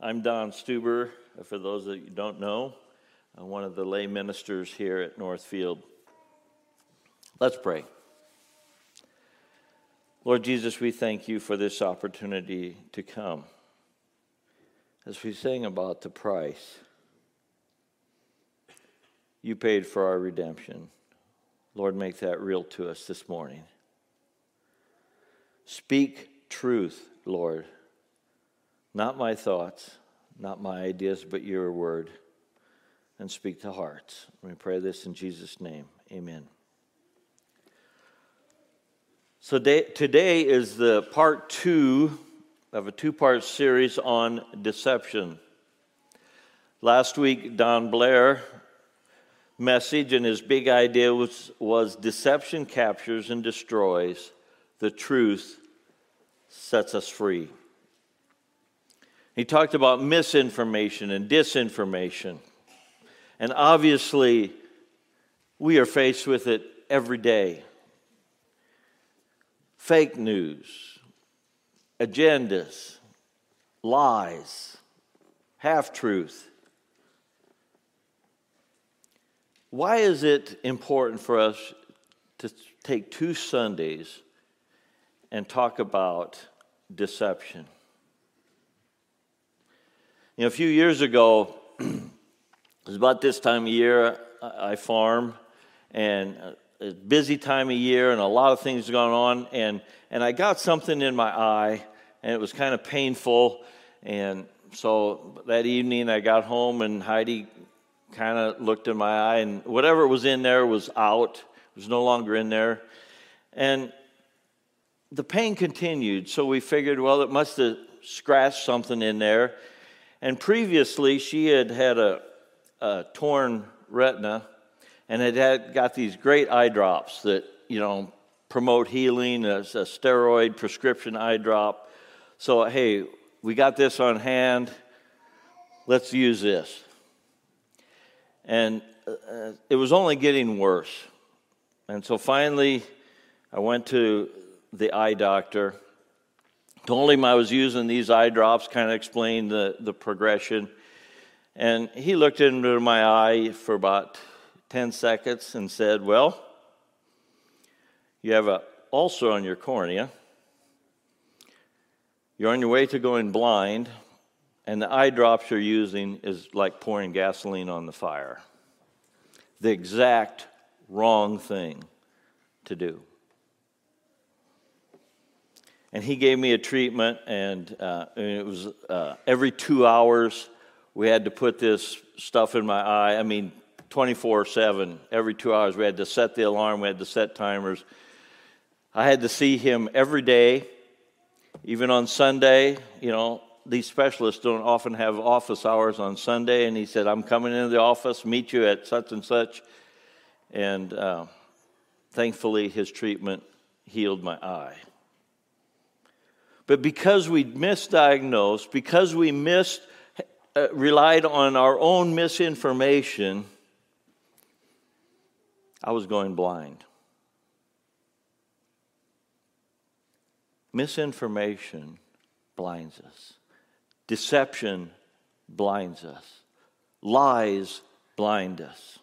I'm Don Stuber, for those that you don't know, I'm one of the lay ministers here at Northfield. Let's pray. Lord Jesus, we thank you for this opportunity to come. As we sing about the price, you paid for our redemption. Lord, make that real to us this morning. Speak truth, Lord not my thoughts, not my ideas, but your word, and speak to hearts. We pray this in Jesus' name. Amen. So today is the part two of a two part series on deception. Last week, Don Blair message and his big idea was, was deception captures and destroys, the truth sets us free. He talked about misinformation and disinformation. And obviously, we are faced with it every day. Fake news, agendas, lies, half truth. Why is it important for us to take two Sundays and talk about deception? You know, a few years ago, it was about this time of year, I farm, and uh, a busy time of year, and a lot of things going on, and, and I got something in my eye, and it was kind of painful, and so that evening I got home, and Heidi kind of looked in my eye, and whatever was in there was out, it was no longer in there, and the pain continued, so we figured, well, it must have scratched something in there, and previously, she had had a, a torn retina and had, had got these great eye drops that, you know, promote healing as a steroid prescription eye drop. So, hey, we got this on hand. Let's use this. And uh, it was only getting worse. And so finally, I went to the eye doctor told him I was using these eye drops, kind of explained the, the progression. And he looked into my eye for about 10 seconds and said, Well, you have an ulcer on your cornea. You're on your way to going blind, and the eye drops you're using is like pouring gasoline on the fire. The exact wrong thing to do and he gave me a treatment, and, uh, and it was uh, every two hours we had to put this stuff in my eye. I mean, 24 7, every two hours we had to set the alarm, we had to set timers. I had to see him every day, even on Sunday. You know, these specialists don't often have office hours on Sunday, and he said, I'm coming into the office, meet you at such and such. And uh, thankfully, his treatment healed my eye. But because we misdiagnosed, because we missed, uh, relied on our own misinformation, I was going blind. Misinformation blinds us. Deception blinds us. Lies blind us.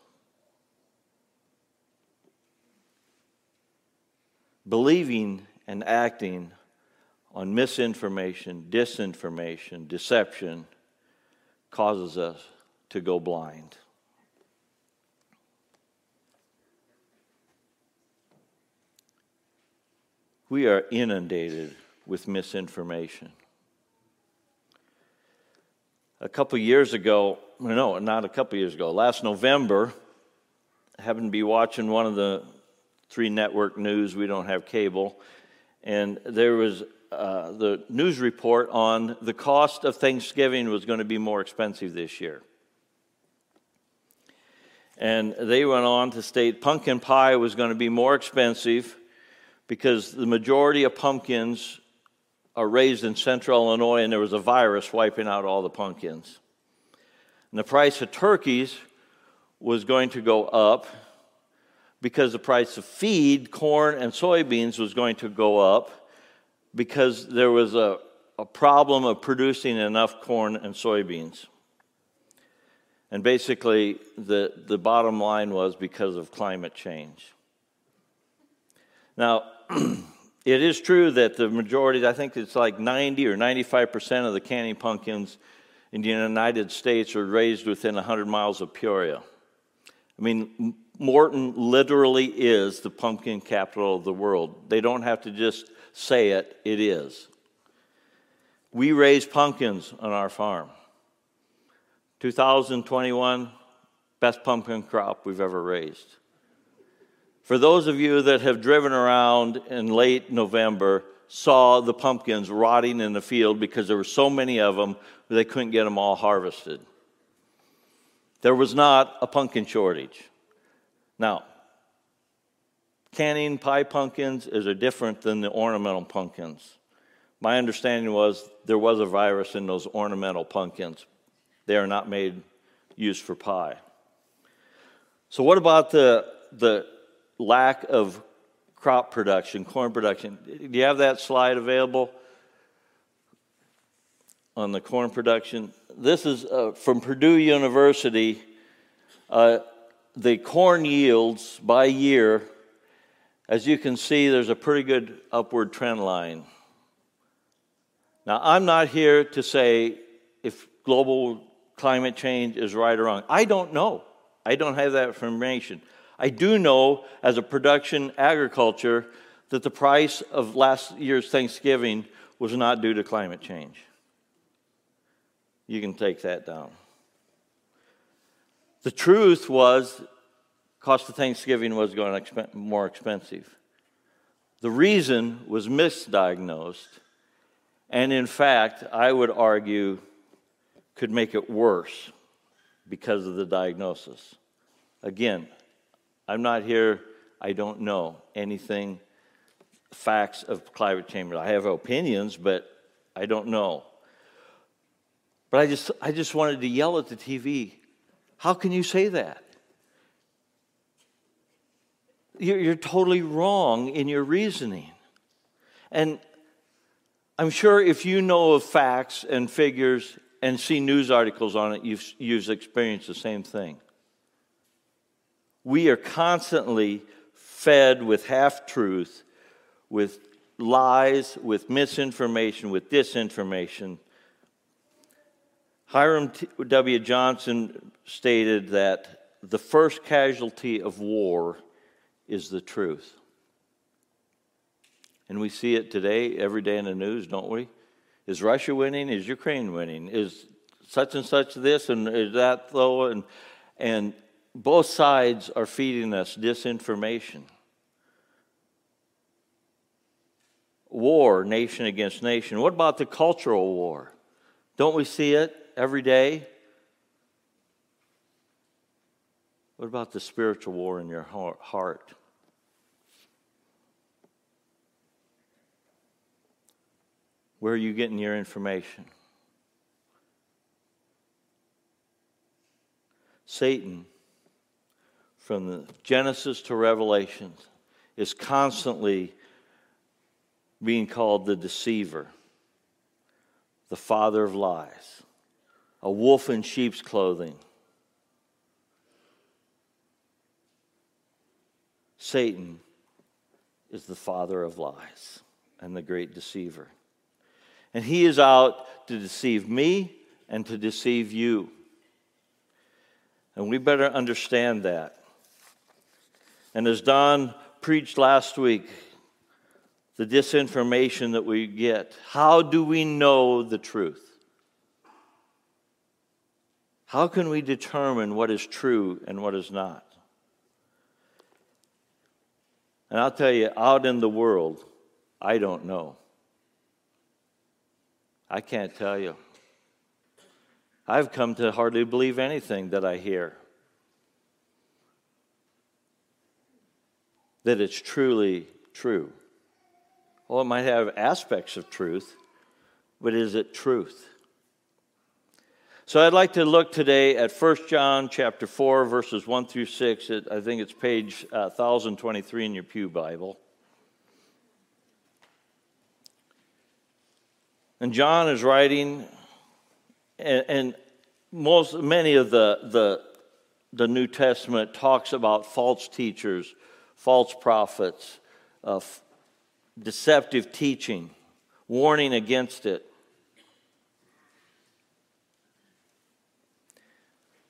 Believing and acting on misinformation, disinformation, deception causes us to go blind. We are inundated with misinformation. A couple years ago, no, not a couple years ago, last November, I happened to be watching one of the three network news. We don't have cable. And there was uh, the news report on the cost of Thanksgiving was going to be more expensive this year. And they went on to state pumpkin pie was going to be more expensive because the majority of pumpkins are raised in central Illinois and there was a virus wiping out all the pumpkins. And the price of turkeys was going to go up because the price of feed, corn, and soybeans was going to go up because there was a a problem of producing enough corn and soybeans. And basically, the, the bottom line was because of climate change. Now, it is true that the majority, I think it's like 90 or 95% of the canning pumpkins in the United States are raised within 100 miles of Peoria. I mean, Morton literally is the pumpkin capital of the world. They don't have to just say it, it is. We raise pumpkins on our farm. 2021, best pumpkin crop we've ever raised. For those of you that have driven around in late November, saw the pumpkins rotting in the field because there were so many of them they couldn't get them all harvested. There was not a pumpkin shortage. Now, canning pie pumpkins is different than the ornamental pumpkins. My understanding was there was a virus in those ornamental pumpkins. They are not made used for pie. So, what about the, the lack of crop production, corn production? Do you have that slide available on the corn production? This is uh, from Purdue University. Uh, the corn yields by year, as you can see, there's a pretty good upward trend line. Now, I'm not here to say if global climate change is right or wrong. I don't know. I don't have that information. I do know, as a production agriculture, that the price of last year's Thanksgiving was not due to climate change. You can take that down. The truth was, cost of Thanksgiving was going exp- more expensive. The reason was misdiagnosed, and in fact, I would argue, could make it worse because of the diagnosis. Again, I'm not here, I don't know anything, facts of climate change. I have opinions, but I don't know. But I just, I just wanted to yell at the TV how can you say that? You're, totally wrong in your reasoning. And I'm sure if you know of facts and figures and see news articles on it, you've, you've experienced the same thing. We are constantly fed with half truth, with lies, with misinformation, with disinformation. Hiram W. Johnson stated that the first casualty of war is the truth. And we see it today, every day in the news, don't we? Is Russia winning? Is Ukraine winning? Is such and such this and is that though? And, and both sides are feeding us disinformation. War, nation against nation. What about the cultural war? Don't we see it every day? What about the spiritual war in your heart? Where are you getting your information? Satan, from the Genesis to Revelation, is constantly being called the deceiver, the father of lies, a wolf in sheep's clothing. Satan is the father of lies and the great deceiver. And he is out to deceive me and to deceive you. And we better understand that. And as Don preached last week, the disinformation that we get, how do we know the truth? How can we determine what is true and what is not? And I'll tell you, out in the world, I don't know. I can't tell you. I've come to hardly believe anything that I hear. That it's truly true. Well, it might have aspects of truth, but is it truth? So I'd like to look today at 1 John chapter 4 verses 1 through 6. I think it's page uh, 1023 in your Pew Bible. And John is writing, and, and most many of the, the, the New Testament talks about false teachers, false prophets, uh, deceptive teaching, warning against it.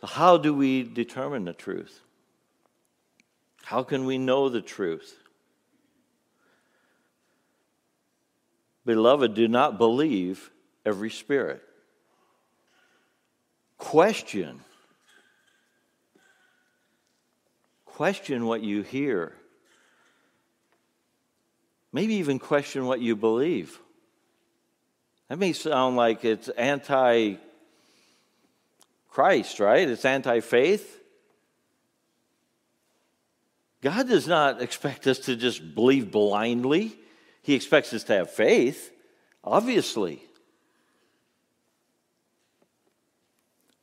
So, how do we determine the truth? How can we know the truth? Beloved, do not believe every spirit. Question. Question what you hear. Maybe even question what you believe. That may sound like it's anti Christ, right? It's anti faith. God does not expect us to just believe blindly. He expects us to have faith, obviously.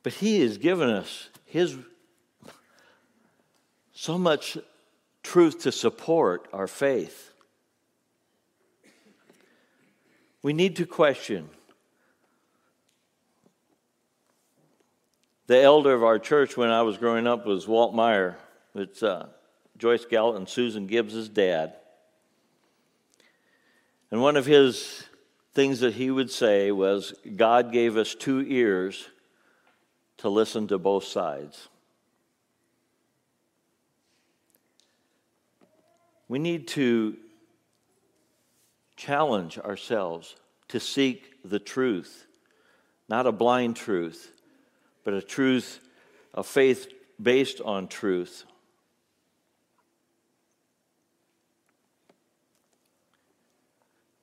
But He has given us His so much truth to support our faith. We need to question The elder of our church when I was growing up was Walt Meyer. It's uh, Joyce Gallant and Susan Gibbs' dad. And one of his things that he would say was God gave us two ears to listen to both sides. We need to challenge ourselves to seek the truth, not a blind truth but a truth, a faith based on truth.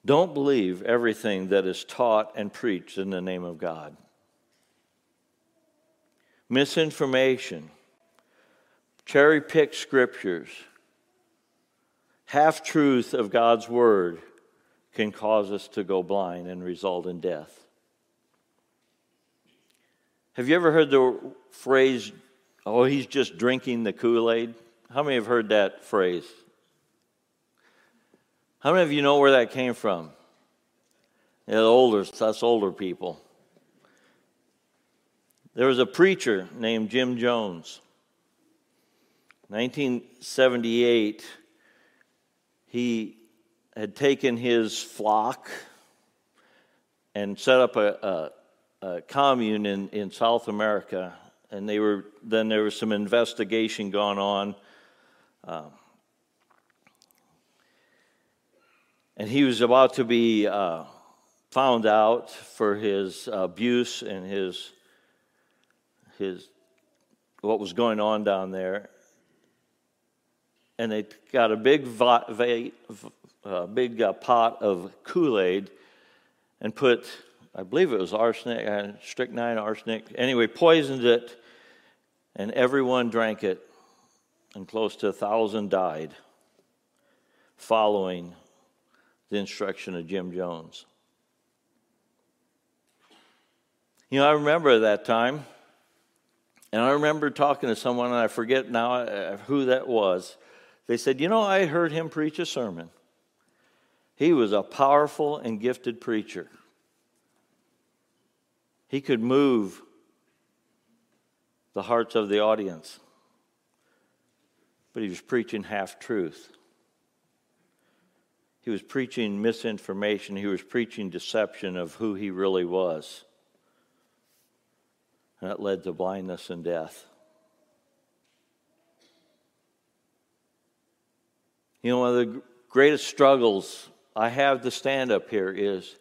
Don't believe everything that is taught and preached in the name of God. Misinformation, cherry picked scriptures, half truth of God's word can cause us to go blind and result in death. Have you ever heard the phrase, oh, he's just drinking the Kool Aid? How many have heard that phrase? How many of you know where that came from? Yeah, the older, us older people. There was a preacher named Jim Jones. 1978, he had taken his flock and set up a, a uh, commune in, in South America, and they were then there was some investigation going on. Um, and he was about to be uh, found out for his abuse and his his what was going on down there. And they got a big va- va- uh, big uh, pot of Kool Aid and put I believe it was arsenic, strychnine, arsenic. Anyway, poisoned it, and everyone drank it, and close to a thousand died following the instruction of Jim Jones. You know, I remember that time, and I remember talking to someone, and I forget now uh, who that was. They said, You know, I heard him preach a sermon. He was a powerful and gifted preacher. He could move the hearts of the audience, but he was preaching half truth. he was preaching misinformation, he was preaching deception of who he really was. And that led to blindness and death. You know, one of the greatest struggles I have to stand up here is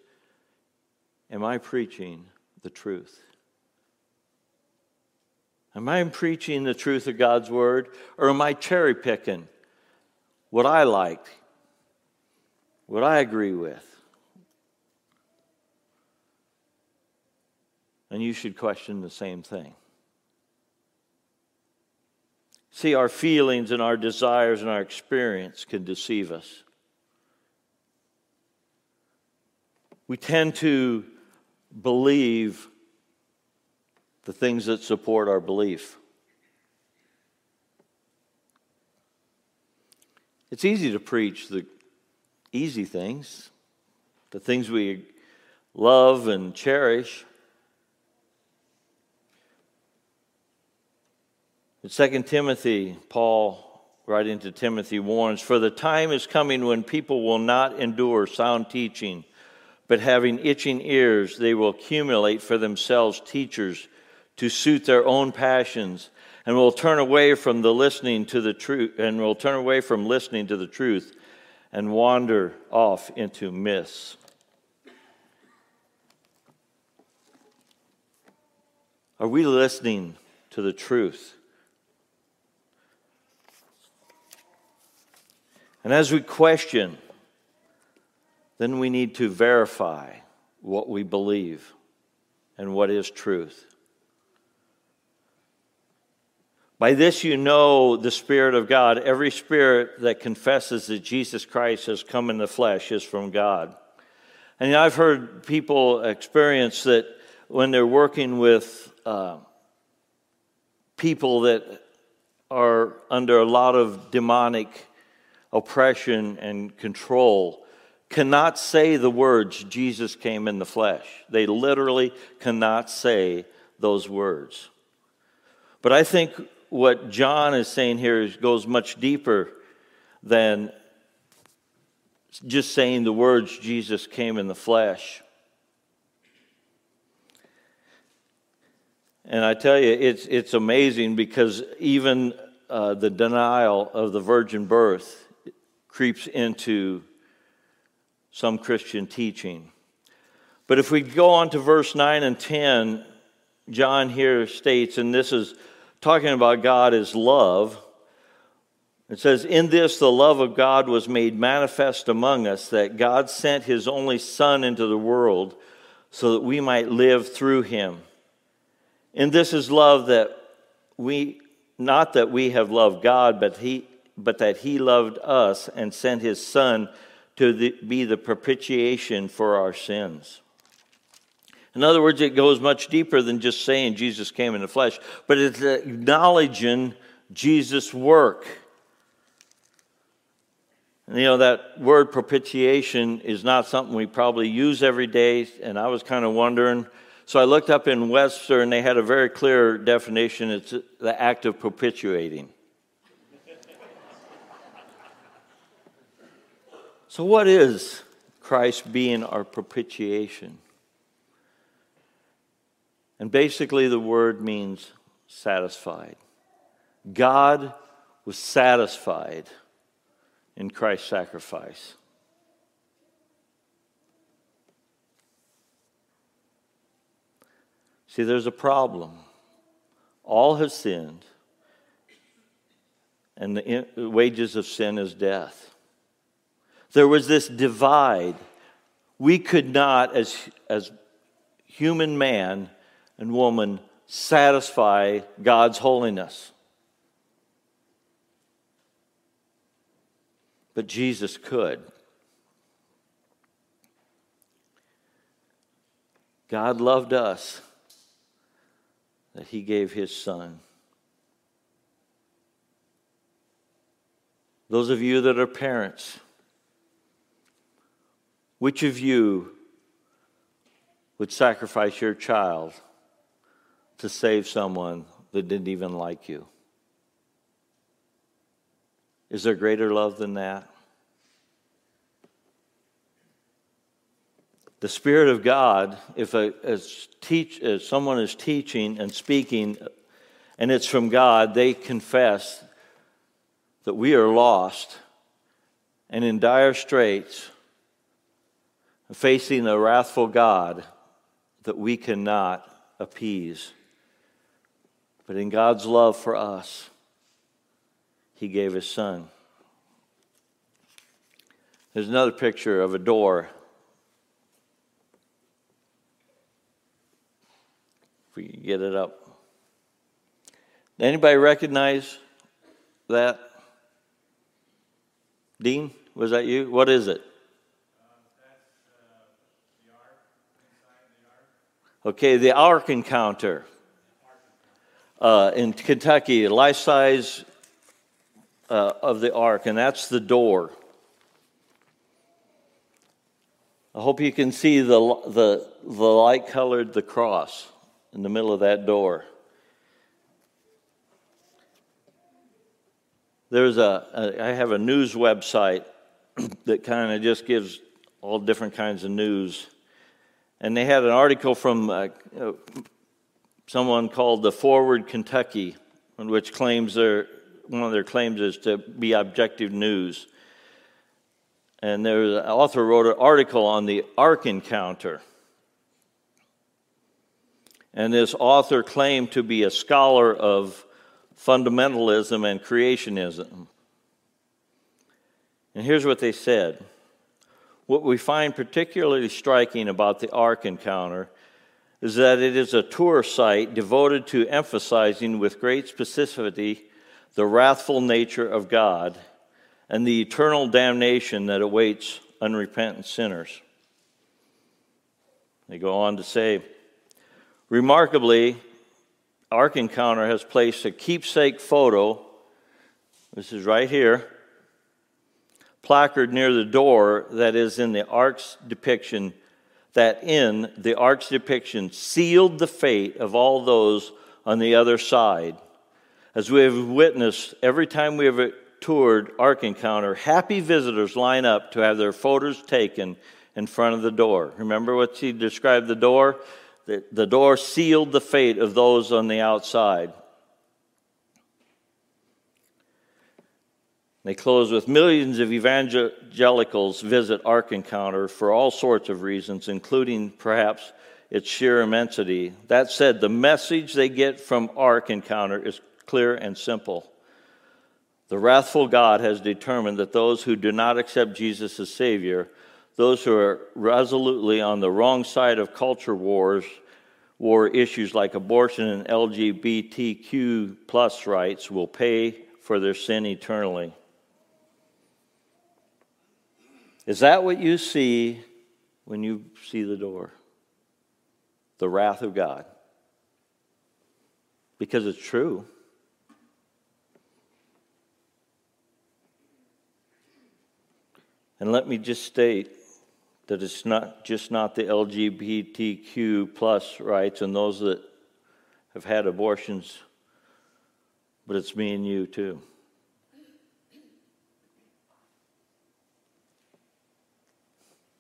Am I preaching the truth? Am I preaching the truth of God's word, or am I cherry picking what I like, what I agree with? And you should question the same thing. See, our feelings and our desires and our experience can deceive us. We tend to believe the things that support our belief. It's easy to preach the easy things, the things we love and cherish. In 2 Timothy, Paul, writing to Timothy, warns For the time is coming when people will not endure sound teaching, but having itching ears, they will accumulate for themselves teachers to suit their own passions and will turn away from the listening to the truth and will turn away from listening to the truth and wander off into myths. Are we listening to the truth? And as we question, then we need to verify what we believe and what is truth. By this you know the Spirit of God. Every spirit that confesses that Jesus Christ has come in the flesh is from God. And I've heard people experience that when they're working with uh, people that are under a lot of demonic oppression and control, cannot say the words, Jesus came in the flesh. They literally cannot say those words. But I think what John is saying here goes much deeper than just saying the words, Jesus came in the flesh. And I tell you, it's, it's amazing because even uh, the denial of the virgin birth creeps into some Christian teaching. But if we go on to verse 9 and 10, John here states, and this is talking about God as love. It says, In this the love of God was made manifest among us, that God sent his only Son into the world so that we might live through him. And this is love that we, not that we have loved God, but, he, but that he loved us and sent his Son to the, be the propitiation for our sins. In other words, it goes much deeper than just saying Jesus came in the flesh, but it's acknowledging Jesus' work. And, you know, that word propitiation is not something we probably use every day, and I was kind of wondering. So I looked up in Webster, and they had a very clear definition it's the act of propitiating. So, what is Christ being our propitiation? And basically, the word means satisfied. God was satisfied in Christ's sacrifice. See, there's a problem. All have sinned, and the wages of sin is death. There was this divide. We could not, as, as human man, and woman satisfy God's holiness. But Jesus could. God loved us that he gave his son. Those of you that are parents, which of you would sacrifice your child to save someone that didn't even like you. Is there greater love than that? the Spirit of God, if a, as teach, as someone is teaching and speaking, and it's from God, they confess that we are lost and in dire straits, facing a wrathful God that we cannot appease. But in God's love for us, He gave His Son. There's another picture of a door If we can get it up. Anybody recognize that? Dean, was that you? What is it? Okay, the Ark Encounter uh, in Kentucky, life size uh, of the Ark, and that's the door. I hope you can see the, the, the light colored the cross in the middle of that door. There's a, a I have a news website that kind of just gives all different kinds of news. And they had an article from uh, uh, someone called the Forward Kentucky, which claims their, one of their claims is to be objective news. And there an author wrote an article on the Ark Encounter. And this author claimed to be a scholar of fundamentalism and creationism. And here's what they said What we find particularly striking about the Ark encounter is that it is a tour site devoted to emphasizing with great specificity the wrathful nature of God and the eternal damnation that awaits unrepentant sinners. They go on to say, Remarkably, Ark Encounter has placed a keepsake photo, this is right here, placard near the door that is in the Ark's depiction, that in the Ark's depiction sealed the fate of all those on the other side. As we have witnessed every time we have toured Ark Encounter, happy visitors line up to have their photos taken in front of the door. Remember what she described the door? The, the door sealed the fate of those on the outside. They close with millions of evangelicals visit Ark Encounter for all sorts of reasons, including perhaps its sheer immensity. That said, the message they get from Ark Encounter is clear and simple. The wrathful God has determined that those who do not accept Jesus as Savior those who are resolutely on the wrong side of culture wars, war issues like abortion and LGBTQ plus rights will pay for their sin eternally. Is that what you see when you see the door? The wrath of God. Because it's true. And let me just state that it's not just not the LGBTQ plus rights and those that have had abortions, but it's me and you too.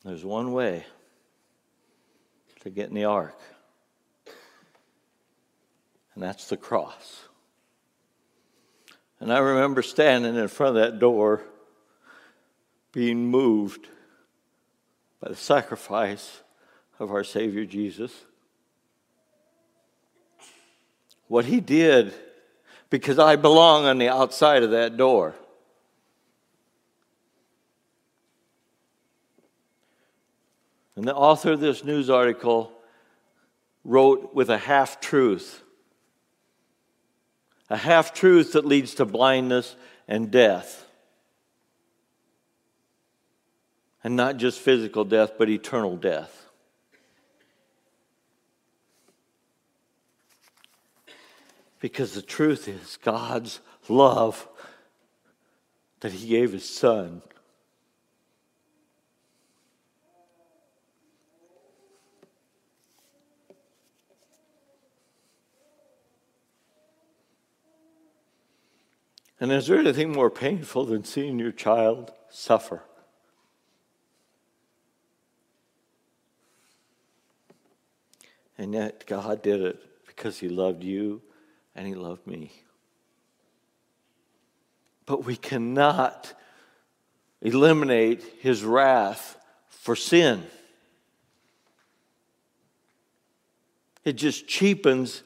There's one way to get in the ark, and that's the cross. And I remember standing in front of that door, being moved by the sacrifice of our Savior Jesus. What he did, because I belong on the outside of that door. And the author of this news article wrote with a half truth. A half truth that leads to blindness and death. And not just physical death, but eternal death. Because the truth is, God's love that He gave His Son. And is there anything more painful than seeing your child suffer? And yet God did it because He loved you and He loved me. But we cannot eliminate His wrath for sin. It just cheapens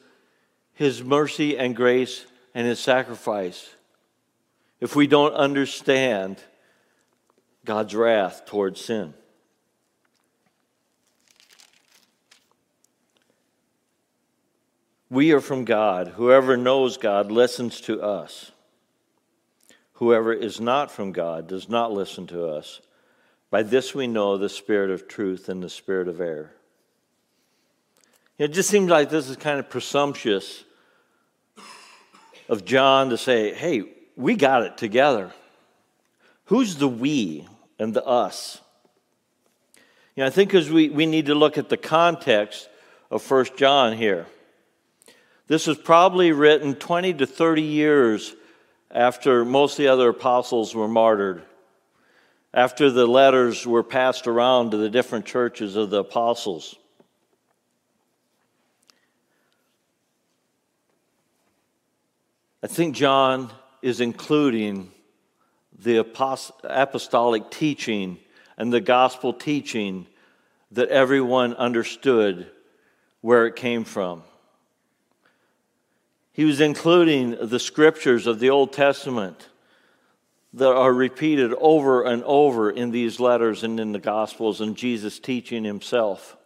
His mercy and grace and His sacrifice if we don't understand God's wrath towards sin. We are from God. Whoever knows God listens to us. Whoever is not from God does not listen to us. By this we know the spirit of truth and the spirit of error. It just seems like this is kind of presumptuous of John to say, hey, we got it together. Who's the we and the us? You know, I think because we, we need to look at the context of First John here. This was probably written 20 to 30 years after most of the other apostles were martyred, after the letters were passed around to the different churches of the apostles. I think John is including the apostolic teaching and the gospel teaching that everyone understood where it came from. He was including the scriptures of the Old Testament that are repeated over and over in these letters and in the Gospels and Jesus teaching himself.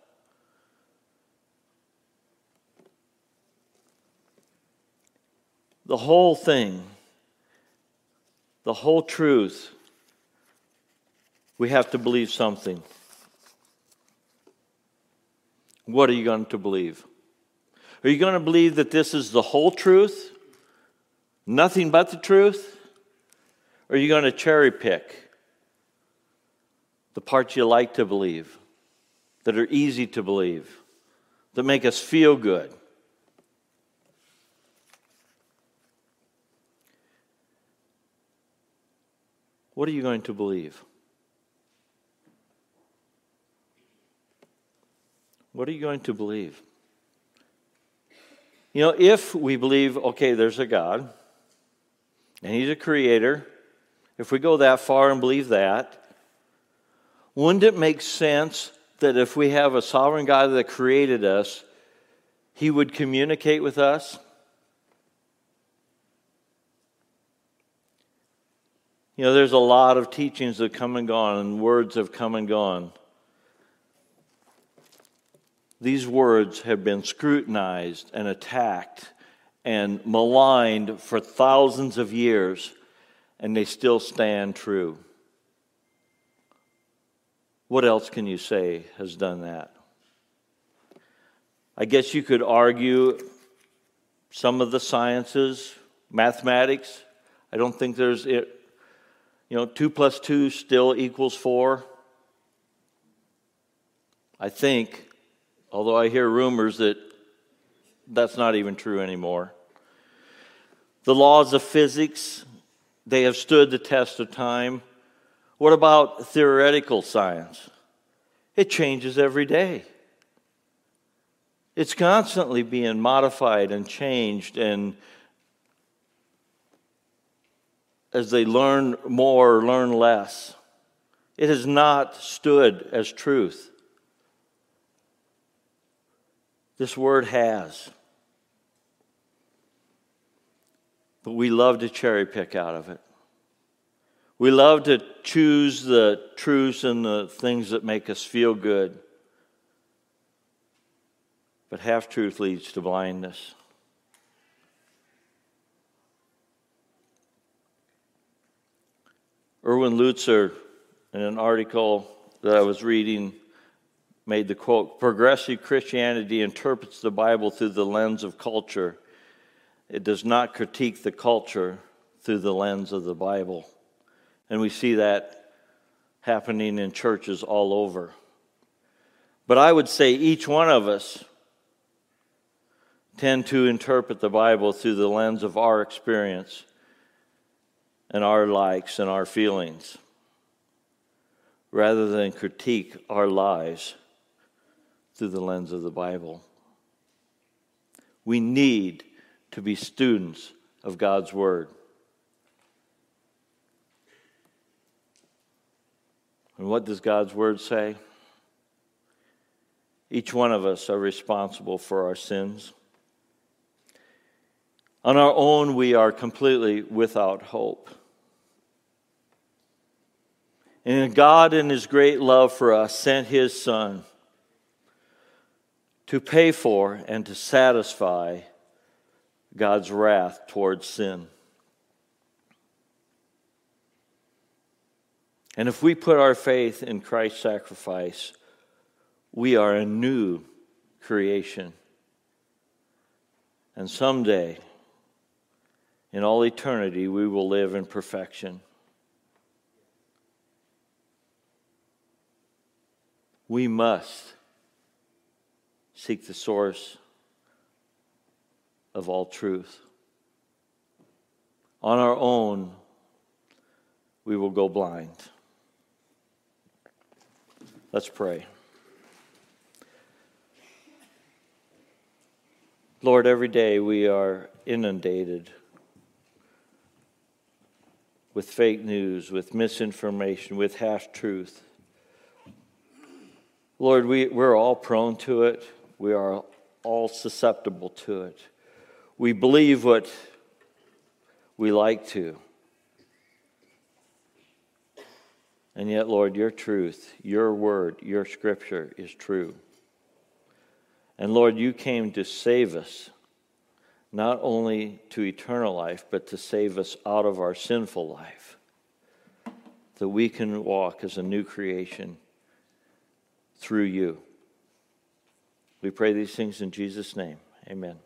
The whole thing, the whole truth, we have to believe something. What are you going to believe? Are you going to believe that this is the whole truth? Nothing but the truth? Or are you going to cherry pick the parts you like to believe, that are easy to believe, that make us feel good? What are you going to believe? What are you going to believe? You know, if we believe, okay, there's a God, and He's a creator, if we go that far and believe that, wouldn't it make sense that if we have a sovereign God that created us, He would communicate with us? You know, there's a lot of teachings that come and gone, and words have come and gone these words have been scrutinized and attacked and maligned for thousands of years, and they still stand true. What else can you say has done that? I guess you could argue some of the sciences, mathematics. I don't think there's, you know, two plus two still equals four. I think although I hear rumors that that's not even true anymore. The laws of physics, they have stood the test of time. What about theoretical science? It changes every day. It's constantly being modified and changed, and as they learn more, or learn less. It has not stood as truth. This word has. But we love to cherry pick out of it. We love to choose the truths and the things that make us feel good. But half truth leads to blindness. Erwin Lutzer, in an article that I was reading, made the quote Progressive Christianity interprets the Bible through the lens of culture. It does not critique the culture through the lens of the Bible. And we see that happening in churches all over. But I would say each one of us tend to interpret the Bible through the lens of our experience and our likes and our feelings rather than critique our lives through the lens of the Bible. We need to be students of God's Word. And what does God's Word say? Each one of us are responsible for our sins. On our own, we are completely without hope. And God, in His great love for us, sent His Son to pay for and to satisfy God's wrath towards sin. And if we put our faith in Christ's sacrifice, we are a new creation. And someday, in all eternity, we will live in perfection. We must seek the source of all truth. On our own, we will go blind. Let's pray. Lord, every day we are inundated with fake news, with misinformation, with half truth. Lord, we, we're all prone to it. We are all susceptible to it. We believe what we like to. And yet, Lord, your truth, your word, your scripture is true. And Lord, you came to save us, not only to eternal life, but to save us out of our sinful life, that we can walk as a new creation through you. We pray these things in Jesus' name. Amen.